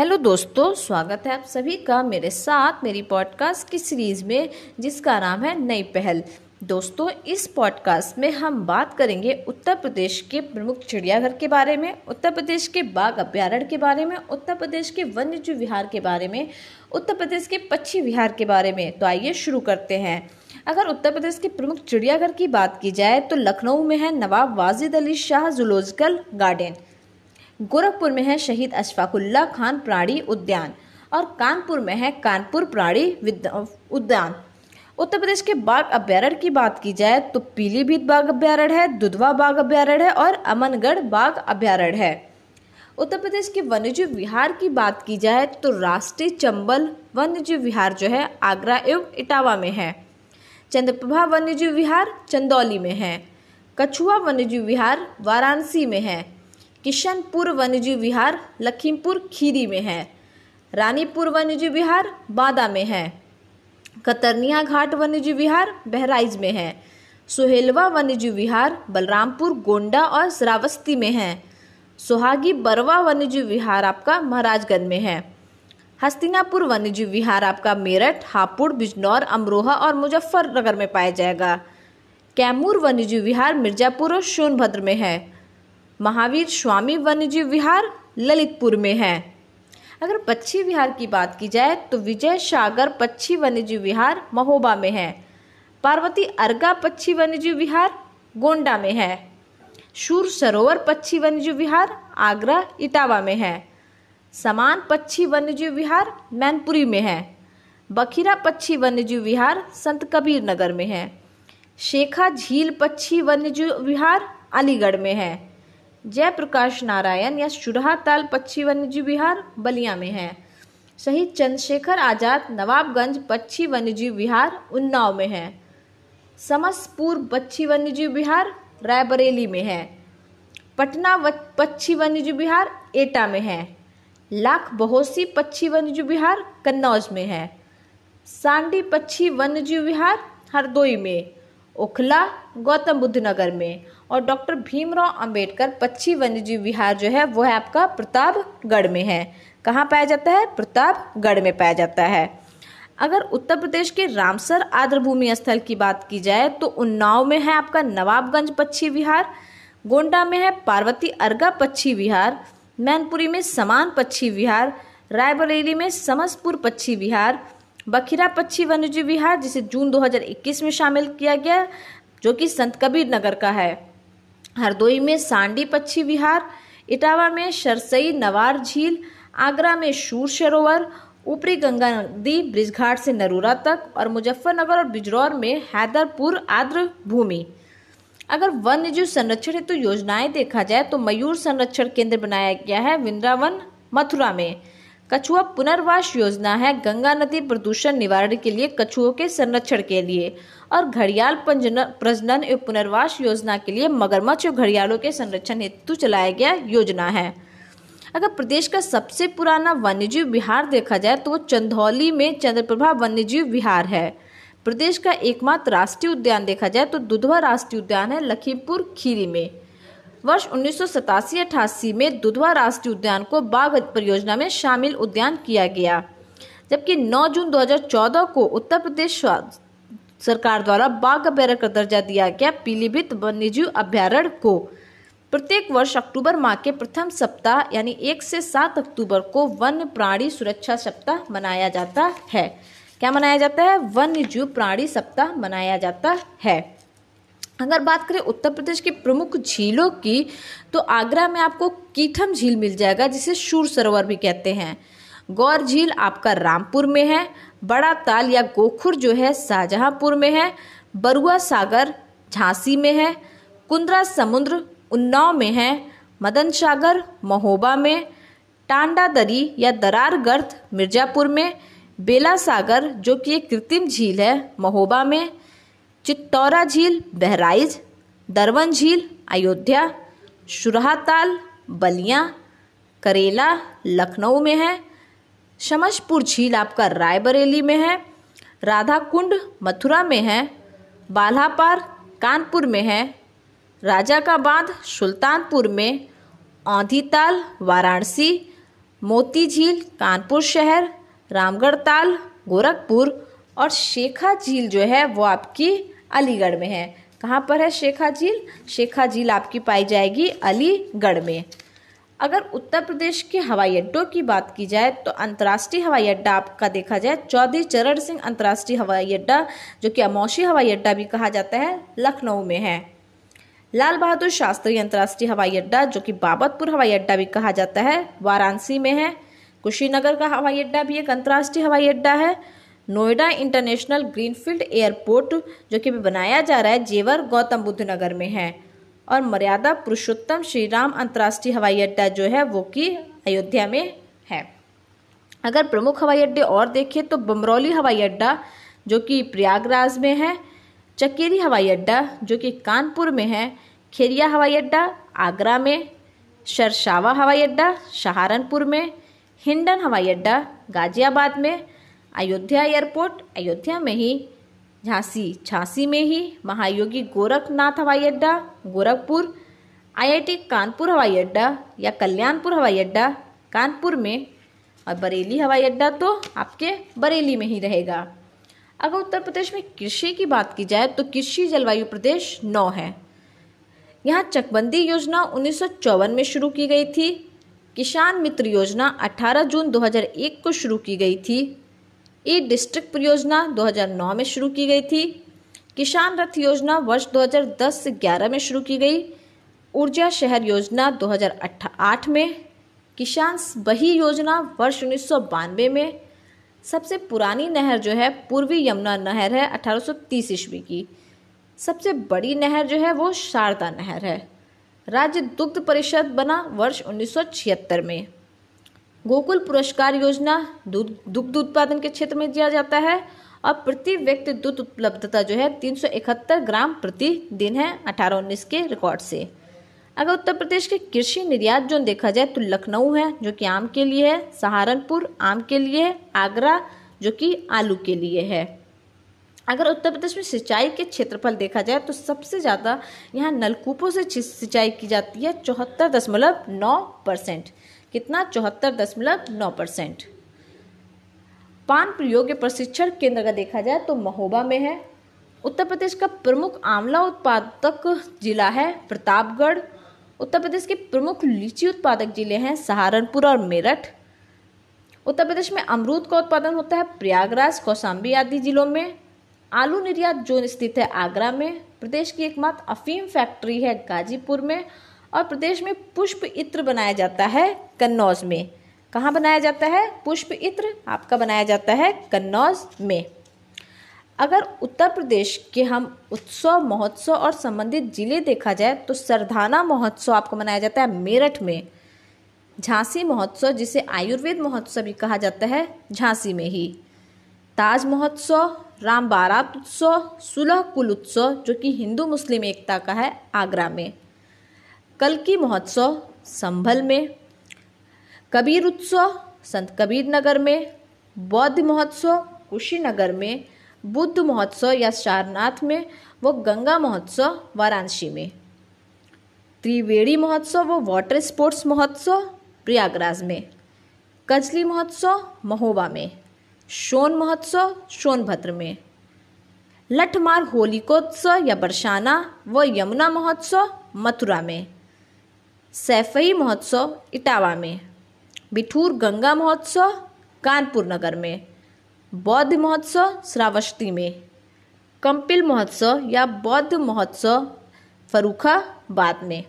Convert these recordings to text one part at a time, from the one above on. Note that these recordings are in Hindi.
हेलो दोस्तों, स्वागत है आप सभी का मेरे साथ मेरी पॉडकास्ट की सीरीज़ में, जिसका नाम है नई पहल। दोस्तों, इस पॉडकास्ट में हम बात करेंगे उत्तर प्रदेश के प्रमुख चिड़ियाघर के बारे में, उत्तर प्रदेश के बाघ अभ्यारण्य के बारे में, उत्तर प्रदेश के वन्यजीव विहार के बारे में, उत्तर प्रदेश के पक्षी विहार के बारे में। तो आइए शुरू करते हैं। अगर उत्तर प्रदेश के प्रमुख चिड़ियाघर की बात की जाए तो लखनऊ में है नवाब वाजिद अली शाह जूलॉजिकल गार्डन। गोरखपुर में है शहीद अशफाकुल्ला खान प्राणी उद्यान और कानपुर में है कानपुर प्राणी उद्यान। उत्तर प्रदेश के बाघ अभ्यारण्य की बात की जाए तो पीलीभीत बाघ अभ्यारण्य है, दुधवा बाघ अभ्यारण्य है और अमनगढ़ बाघ अभ्यारण्य है। उत्तर प्रदेश के वन्यजीव विहार की बात की जाए तो राष्ट्रीय चंबल वन्यजीव विहार जो है, आगरा एवं इटावा में है। चंद्रप्रभा वन्यजीव विहार चंदौली में है। कछुआ वन्यजीव विहार वाराणसी में है। किशनपुर वन्यजीव विहार लखीमपुर खीरी में है। रानीपुर वन्यजीव विहार बादा में है। कतरनिया घाट वन्यजीव विहार बहराइच में है। सुहेलवा वन्यजीव विहार बलरामपुर गोंडा और श्रावस्ती में है। सुहागी बरवा वन्यजीव विहार आपका महाराजगंज में है। हस्तिनापुर वन्यजीव विहार आपका मेरठ, हापुड़, बिजनौर, अमरोहा और मुजफ्फरनगर में पाया जाएगा। कैमूर वन्यजीव विहार मिर्जापुर और सोनभद्र में है। महावीर स्वामी वन्यजीव विहार ललितपुर में है। अगर पक्षी विहार की बात की जाए तो विजय सागर पक्षी वन्यजीव विहार महोबा में है। पार्वती अर्गा पक्षी वन्यजीव विहार गोंडा में है। शूर सरोवर पक्षी वन्यजीव विहार आगरा, इटावा में है। समान पक्षी वन्यजीव विहार मैनपुरी में है। बखीरा पक्षी वन्यजीव विहार संत कबीर नगर में है। शेखा झील पक्षी वन्यजीव विहार अलीगढ़ में है। जयप्रकाश नारायण या शुरहा ताल पक्षी वन्यजीव विहार बलिया में है। शहीद चंद्रशेखर आज़ाद नवाबगंज पक्षी वन्यजीव विहार उन्नाव में है। समसपुर पक्षी वन्यजीव विहार रायबरेली में है। पटना पक्षी वन्यजीव विहार एटा में है। लाख बहोसी पक्षी वन्यजीव विहार कन्नौज में है। सांडी पक्षी वन्यजीव विहार हरदोई में, ओखला गौतम बुद्ध नगर में और डॉक्टर भीमराव अंबेडकर, पक्षी वन्यजीव विहार जो है, वो है आपका प्रतापगढ़ में है। कहाँ पाया जाता है? प्रतापगढ़ में पाया जाता है। अगर उत्तर प्रदेश के रामसर आर्द्रभूमि स्थल की बात की जाए तो उन्नाव में है आपका नवाबगंज पक्षी विहार, गोंडा में है पार्वती अर्गा पक्षी विहार, मैनपुरी में समान पक्षी विहार, रायबरेली में समसपुर पक्षी विहार, बखीरा पक्षी वन्यजीव विहार, जिसे जून 2021 में शामिल किया गया, जो कि संत कबीर नगर का है। हरदोई में सांडी पक्षी विहार, इटावा में सरसई नवार झील, आगरा में शूर सरोवर, ऊपरी गंगा नदी ब्रिजघाट से नरूरा तक और मुजफ्फरनगर और बिजरौर में हैदरपुर आर्द्र भूमि। अगर वन्य जीव संरक्षण हेतु तो योजनाएँ देखा जाए तो मयूर संरक्षण केंद्र बनाया गया है वृंदावन मथुरा में। कछुआ पुनर्वास योजना है गंगा नदी प्रदूषण निवारण के लिए कछुओं के संरक्षण के लिए और घड़ियाल प्रजनन एवं पुनर्वास योजना के लिए मगरमच्छ और घड़ियालों के संरक्षण हेतु चलाया गया योजना है। अगर प्रदेश का सबसे पुराना वन्यजीव विहार देखा जाए तो वो चंदौली में चंद्रप्रभा वन्यजीव विहार है। प्रदेश का एकमात्र राष्ट्रीय उद्यान देखा जाए तो दुधवा राष्ट्रीय उद्यान है लखीमपुर खीरी में। वर्ष उन्नीस सौ में दुधवा राष्ट्रीय उद्यान को बाघ परियोजना में शामिल उद्यान किया गया, जबकि 9 जून 2014 को उत्तर प्रदेश सरकार द्वारा बाघ अभ्यारण्य का दर्जा दिया गया पीलीभीत वन्यजीव अभ्यारण्य को। प्रत्येक वर्ष अक्टूबर माह के प्रथम सप्ताह, यानी एक से सात अक्टूबर को वन्य प्राणी सुरक्षा सप्ताह मनाया जाता है। क्या मनाया जाता है? वन्य जीव प्राणी सप्ताह मनाया जाता है। अगर बात करें उत्तर प्रदेश की प्रमुख झीलों की तो आगरा में आपको कीठम झील मिल जाएगा, जिसे शूर सरोवर भी कहते हैं। गौर झील आपका रामपुर में है, बड़ा ताल या गोखुर जो है शाहजहांपुर में है, बरुआ सागर झांसी में है, कुंद्रा समुद्र उन्नाव में है, मदन सागर महोबा में टांडा दरी या दरार गर्थ मिर्जापुर में, बेला सागर जो कि एक कृत्रिम झील है महोबा में चित्तौरा झील, बहराइच, दरवन झील, अयोध्या, शुरहाताल, बलिया, करेला, लखनऊ में है शमशपुर झील आपका रायबरेली में है राधा कुंड मथुरा में है बाल्हापार कानपुर में है राजा का बाँध सुल्तानपुर में, औंधीताल, वाराणसी, मोती झील, कानपुर शहर रामगढ़ ताल गोरखपुर और शेखा झील जो है वो आपकी अलीगढ़ में है। कहाँ पर है शेखा झील? शेखा झील आपकी पाई जाएगी अलीगढ़ में। अगर उत्तर प्रदेश के हवाई अड्डों की बात की जाए तो अंतर्राष्ट्रीय हवाई अड्डा आपका देखा जाए, चौधरी चरण सिंह अंतर्राष्ट्रीय हवाई अड्डा, जो कि अमौशी हवाई अड्डा भी कहा जाता है, लखनऊ में है। लाल बहादुर शास्त्री अंतर्राष्ट्रीय हवाई अड्डा, जो कि बाबतपुर हवाई अड्डा भी कहा जाता है, वाराणसी में है। कुशीनगर का हवाई अड्डा भी एक अंतर्राष्ट्रीय हवाई अड्डा है नोएडा इंटरनेशनल ग्रीनफील्ड एयरपोर्ट, जो कि बनाया जा रहा है, जेवर गौतम बुद्ध नगर में है। और मर्यादा पुरुषोत्तम श्री राम अंतर्राष्ट्रीय हवाई अड्डा जो है, वो कि अयोध्या में है। अगर प्रमुख हवाई अड्डे और देखें तो बमरौली हवाई अड्डा, जो कि प्रयागराज में है। चकेरी हवाई अड्डा, जो कि कानपुर में है। खेरिया हवाई अड्डा, आगरा में। शरशावा हवाई अड्डा, सहारनपुर में। हिंडन हवाई अड्डा, गाजियाबाद में। अयोध्या एयरपोर्ट, अयोध्या में ही, झांसी झांसी में ही, महायोगी गोरखनाथ हवाई अड्डा, गोरखपुर, आईआईटी कानपुर हवाई अड्डा या कल्याणपुर हवाई अड्डा, कानपुर में, और बरेली हवाई अड्डा तो आपके बरेली में ही रहेगा। अगर उत्तर प्रदेश में कृषि की बात की जाए तो कृषि जलवायु प्रदेश नौ है। यहाँ चकबंदी योजना उन्नीस सौ चौवन में शुरू की गई थी। किसान मित्र योजना 18 जून 2001 को शुरू की गई थी। ई डिस्ट्रिक्ट परियोजना 2009 में शुरू की गई थी। किसान रथ योजना वर्ष 2010 से 11 में शुरू की गई। ऊर्जा शहर योजना 2008 में। किसान बही योजना वर्ष उन्नीस सौ बानवे में। सबसे पुरानी नहर जो है, पूर्वी यमुना नहर है 1830 ईस्वी की। सबसे बड़ी नहर जो है, वो शारदा नहर है। राज्य दुग्ध परिषद बना वर्ष उन्नीस सौ छिहत्तर में। गोकुल पुरस्कार योजना दूध, दुग्ध उत्पादन के क्षेत्र में दिया जाता है और प्रति व्यक्ति दूध उपलब्धता जो है 371 ग्राम प्रति दिन है अठारह उन्नीस के रिकॉर्ड से। अगर उत्तर प्रदेश के कृषि निर्यात जोन देखा जाए तो लखनऊ है, जो कि आम के लिए है, सहारनपुर आम के लिए है, आगरा, जो कि आलू के लिए है। अगर उत्तर प्रदेश में सिंचाई के क्षेत्रफल देखा जाए तो सबसे ज़्यादा यहाँ नलकूपों से सिंचाई की जाती है चौहत्तर दशमलव नौ परसेंट। कितना? चौहत्तर दशमलव नौ परसेंट। पान प्रयोग प्रशिक्षण केंद्र का देखा जाए तो महोबा में है। उत्तर प्रदेश का प्रमुख आंवला उत्पादक जिला है प्रतापगढ़। उत्तर प्रदेश के प्रमुख लीची उत्पादक ज़िले हैं सहारनपुर और मेरठ। उत्तर प्रदेश में अमरूद का उत्पादन होता है प्रयागराज, कौशाम्बी आदि जिलों में। आलू निर्यात जोन स्थित है आगरा में। प्रदेश की एकमात्र अफीम फैक्ट्री है गाजीपुर में। और प्रदेश में पुष्प इत्र बनाया जाता है कन्नौज में। कहाँ बनाया जाता है? पुष्प इत्र आपका बनाया जाता है कन्नौज में। अगर उत्तर प्रदेश के हम उत्सव, महोत्सव और संबंधित ज़िले देखा जाए तो सरधाना महोत्सव आपको मनाया जाता है मेरठ में। झांसी महोत्सव, जिसे आयुर्वेद महोत्सव भी कहा जाता है, झांसी में ही। ताज महोत्सव राम बारात उत्सव, सुलह कुल उत्सव, जो कि हिंदू मुस्लिम एकता का है, आगरा में। कल की महोत्सव संभल में, कबीर उत्सव संत कबीर नगर में, बौद्ध महोत्सव कुशीनगर में, बुद्ध महोत्सव या सारनाथ में, वो गंगा महोत्सव वाराणसी में। त्रिवेणी महोत्सव, व वाटर स्पोर्ट्स महोत्सव प्रयागराज में। कजली महोत्सव महोबा में। सोन महोत्सव सोनभद्र में। लठमार होलिकोत्सव या बरसाना, व यमुना महोत्सव मथुरा में। सैफई महोत्सव इटावा में, बिठूर गंगा महोत्सव कानपुर नगर में, बौद्ध महोत्सव श्रावस्ती में, कंपिल महोत्सव या बौद्ध महोत्सव फरूखाबाद में।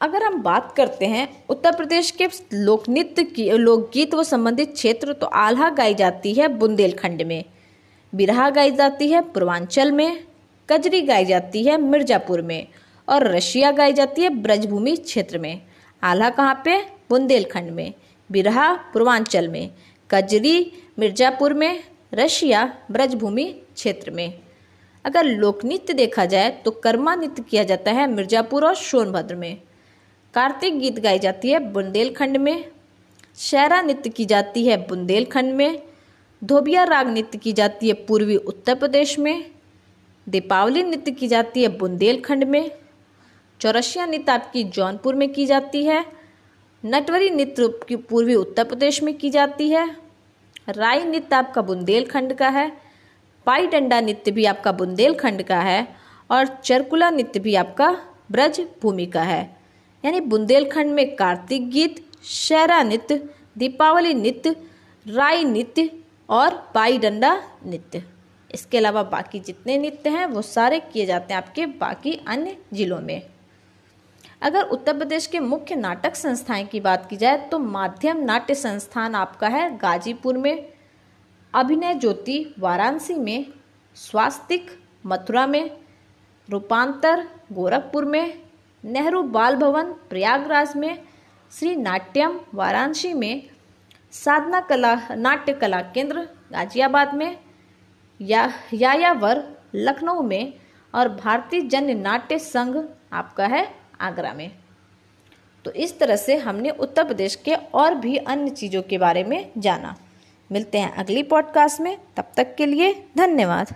अगर हम बात करते हैं, उत्तर प्रदेश के लोक नृत्य की, लोकगीत व संबंधित क्षेत्र तो आल्हा गाई जाती है बुंदेलखंड में, बिरहा गाई जाती है पूर्वांचल में, कजरी गाई जाती है मिर्जापुर में और रशिया गाई जाती है ब्रजभूमि क्षेत्र में। आल्हा कहाँ पे? बुंदेलखंड में। बिरहा, पूर्वांचल में। कजरी, मिर्जापुर में। रशिया, ब्रजभूमि क्षेत्र में। अगर लोक नृत्य देखा जाए तो कर्मा नृत्य किया जाता है मिर्जापुर और सोनभद्र में। कार्तिक गीत गाई जाती है बुंदेलखंड में। शहरा नृत्य की जाती है बुंदेलखंड में। धोबिया राग नृत्य की जाती है पूर्वी उत्तर प्रदेश में। दीपावली नृत्य की जाती है बुंदेलखंड में। चौरसिया नृत्य आपकी जौनपुर में की जाती है। नटवरी नृत्य की पूर्वी उत्तर प्रदेश में की जाती है। राई नृत्य आपका बुंदेलखंड का है। पाई डंडा नृत्य भी आपका बुंदेलखंड का है और चरकुला नृत्य भी आपका ब्रज भूमि का है। यानी बुंदेलखंड में कार्तिक गीत, शहरा नृत्य, दीपावली नृत्य, राई नृत्य और पाई डंडा नृत्य। इसके अलावा बाकी जितने नृत्य हैं, वो सारे किए जाते हैं आपके बाकी अन्य जिलों में। अगर उत्तर प्रदेश के मुख्य नाटक संस्थाएँ की बात की जाए तो माध्यम नाट्य संस्थान आपका है गाजीपुर में, अभिनय ज्योति वाराणसी में, स्वास्तिक मथुरा में, रूपांतर गोरखपुर में, नेहरू बाल भवन प्रयागराज में, श्री नाट्यम वाराणसी में, साधना कला, नाट्य कला केंद्र गाजियाबाद में, या, यायावर लखनऊ में और भारतीय जन नाट्य संघ आपका है आगरा में। तो इस तरह से हमने उत्तर प्रदेश के और भी अन्य चीज़ों के बारे में जाना। मिलते हैं अगली पॉडकास्ट में। तब तक के लिए धन्यवाद।